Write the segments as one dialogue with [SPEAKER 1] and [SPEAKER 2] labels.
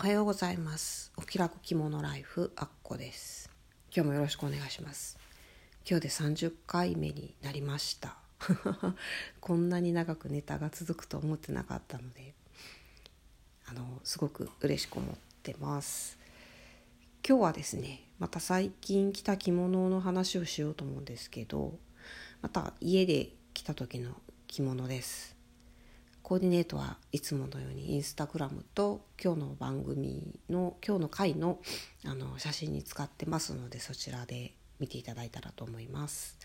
[SPEAKER 1] おはようございます。お気楽着物ライフあっこです。今日もよろしくお願いします。今日で30回目になりました。こんなに長くネタが続くと思ってなかったのであのすごく嬉しく思ってます。今日はですねまた最近着た着物の話をしようと思うんですけどまた家で着た時の着物です。コーディネートはいつものようにインスタグラムと今日の番組の今日の回のあの写真に使ってますのでそちらで見ていただいたらと思います。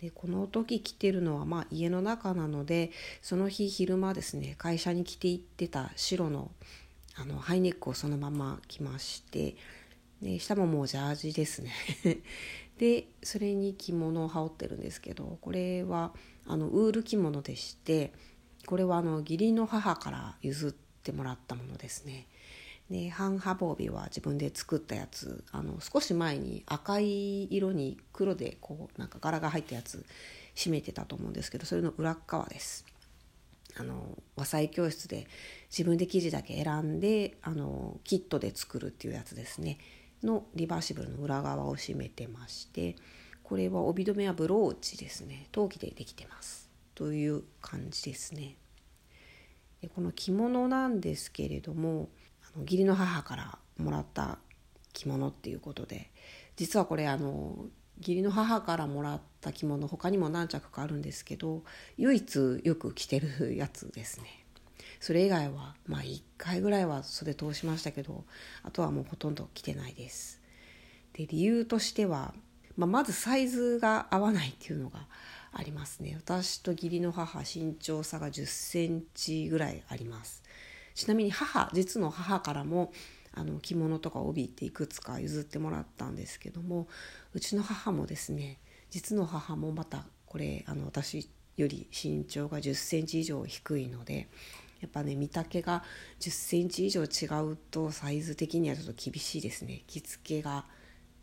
[SPEAKER 1] でこの時着てるのはまあ家の中なのでその日昼間ですね会社に着て行ってた白のあのハイネックをそのまま着ましてで下ももうジャージですね でそれに着物を羽織ってるんですけどこれはあのウール着物でしてこれはあの義理の母から譲ってもらったものですね。で半波帯は自分で作ったやつあの少し前に赤い色に黒でこうなんか柄が入ったやつ締めてたと思うんですけどそれの裏側です。あの和裁教室で自分で生地だけ選んであのキットで作るっていうやつですねのリバーシブルの裏側を締めてましてこれは帯留めはブローチですね陶器でできてます。という感じですね。でこの着物なんですけれどもあの義理の母からもらった着物っていうことで実はこれあの義理の母からもらった着物他にも何着かあるんですけど唯一よく着てるやつですね。それ以外はまあ1回ぐらいは袖通しましたけどあとはもうほとんど着てないです。で理由としては、まあ、まずサイズが合わないっていうのがありますね。私と義理の母身長差が1 0センチぐらいあります。ちなみに母実の母からもあの着物とか帯っていくつか譲ってもらったんですけどもうちの母もですね実の母もまたこれあの私より身長が1 0センチ以上低いのでやっぱね見丈が1 0センチ以上違うとサイズ的にはちょっと厳しいですね。着付けが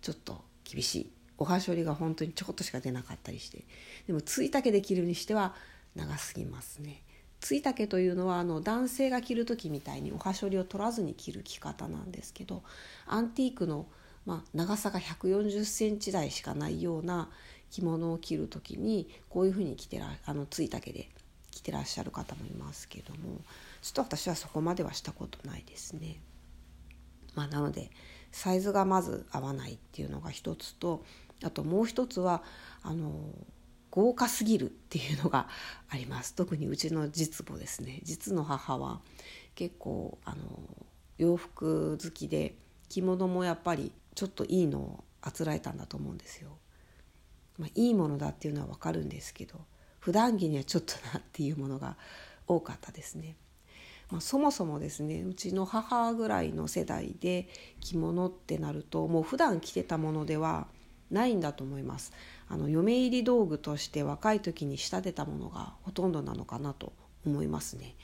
[SPEAKER 1] ちょっと厳しい。おはしょりが本当にちょこっとしか出なかったりしてでもついたけで着るにしては長すぎますね。ついたけというのはあの男性が着る時みたいにおはしょりを取らずに着る着方なんですけどアンティークの、まあ、長さが1 4 0センチ台しかないような着物を着る時にこういうふうに着てらあのついたけで着てらっしゃる方もいますけどもちょっと私はそこまではしたことないですね。まあ、なのでサイズがまず合わないっていうのが一つとあともう一つはあの豪華すぎるっていうのがあります特にうちの実母ですね実の母は結構あの洋服好きで着物もやっぱりちょっといいのをあつらえたんだと思うんですよ。まあ、いいものだっていうのは分かるんですけど普段着にはちょっとなっていうものが多かったですね。まあ、そもそもですねうちの母ぐらいの世代で着物ってなるともう普段着てたものではないんだと思います。あの嫁入り道具として若い時に仕立てたものがほとんどなのかなと思いますね。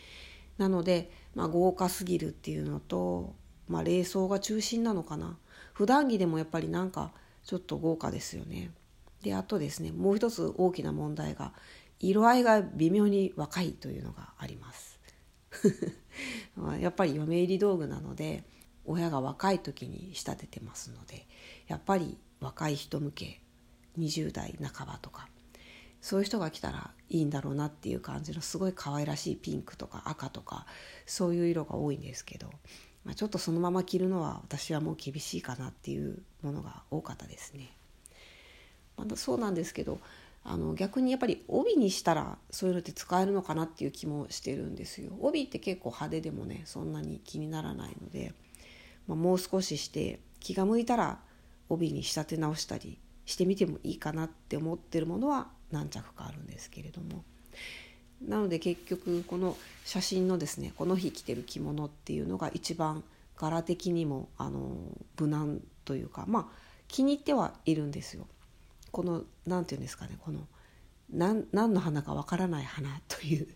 [SPEAKER 1] なので、まあ、豪華すぎるっていうのと、まあ、冷装が中心なのかな。普段着でもやっぱりなんかちょっと豪華ですよね。であとですねもう一つ大きな問題が色合いが微妙に若いというのがあります。やっぱり嫁入り道具なので親が若い時に仕立ててますのでやっぱり若い人向け20代半ばとかそういう人が来たらいいんだろうなっていう感じのすごい可愛らしいピンクとか赤とかそういう色が多いんですけど、まあ、ちょっとそのまま着るのは私はもう厳しいかなっていうものが多かったですね。まだそうなんですけどあの逆にやっぱり帯にしたらそういうのって使えるのかなっていう気もしてるんですよ。帯って結構派手でもねそんなに気にならないので、まあ、もう少しして気が向いたら帯に仕立て直したりしてみてもいいかなって思ってるものは何着かあるんですけれどもなので結局この写真のですねこの日着てる着物っていうのが一番柄的にもあの無難というかまあ気に入ってはいるんですよ。この何て言うんですかねこの何の花かわからない花という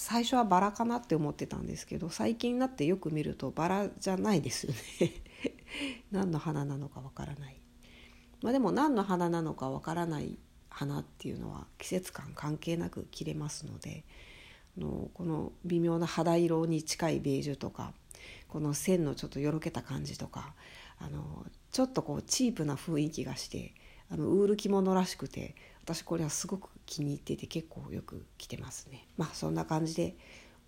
[SPEAKER 1] 最初はバラかなって思ってたんですけど最近になってよく見るとバラじゃないですよね。何の花なのかわからない、まあ、でも何の花なのかわからない花っていうのは季節感関係なく切れますのであのこの微妙な肌色に近いベージュとかこの線のちょっとよろけた感じとかあのちょっとこうチープな雰囲気がしてあのウール着物らしくて私これはすごく気に入ってて結構よく着てますね。まあそんな感じで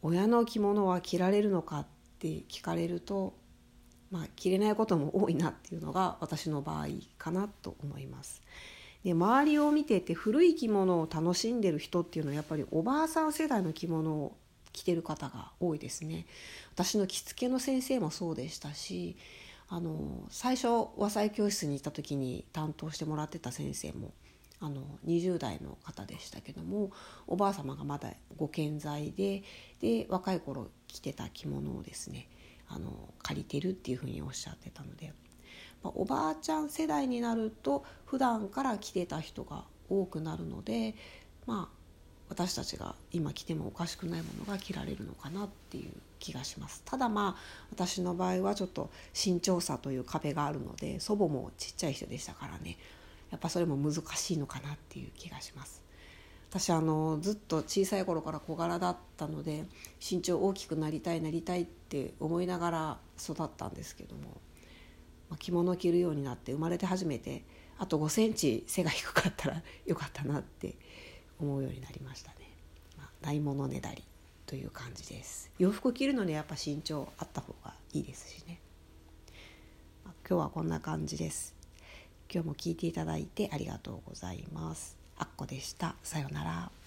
[SPEAKER 1] 親の着物は着られるのかって聞かれるとまあ着れないことも多いなっていうのが私の場合かなと思います。で周りを見てて古い着物を楽しんでる人っていうのはやっぱりおばあさん世代の着物を着てる方が多いですね。私の着付けの先生もそうでしたしあの最初和裁教室に行った時に担当してもらってた先生もあの20代の方でしたけどもおばあ様がまだご健在でで若い頃着てた着物をですねあの借りてるっていうふうにおっしゃってたので、まあ、おばあちゃん世代になると普段から着てた人が多くなるのでまあ私たちが今着てもおかしくないものが着られるのかなっていう気がします。ただまあ私の場合はちょっと身長差という壁があるので祖母もちっちゃい人でしたからねやっぱそれも難しいのかなっていう気がします。私あのずっと小さい頃から小柄だったので身長大きくなりたいなりたいって思いながら育ったんですけども、まあ、着物を着るようになって生まれて初めてあと5センチ背が低かったらよかったなって思うようになりましたね、まあ、ないものねだりという感じです。洋服着るのにやっぱ身長あった方がいいですしね、まあ、今日はこんな感じです。今日も聞いていただいてありがとうございます。あっこでした。さようなら。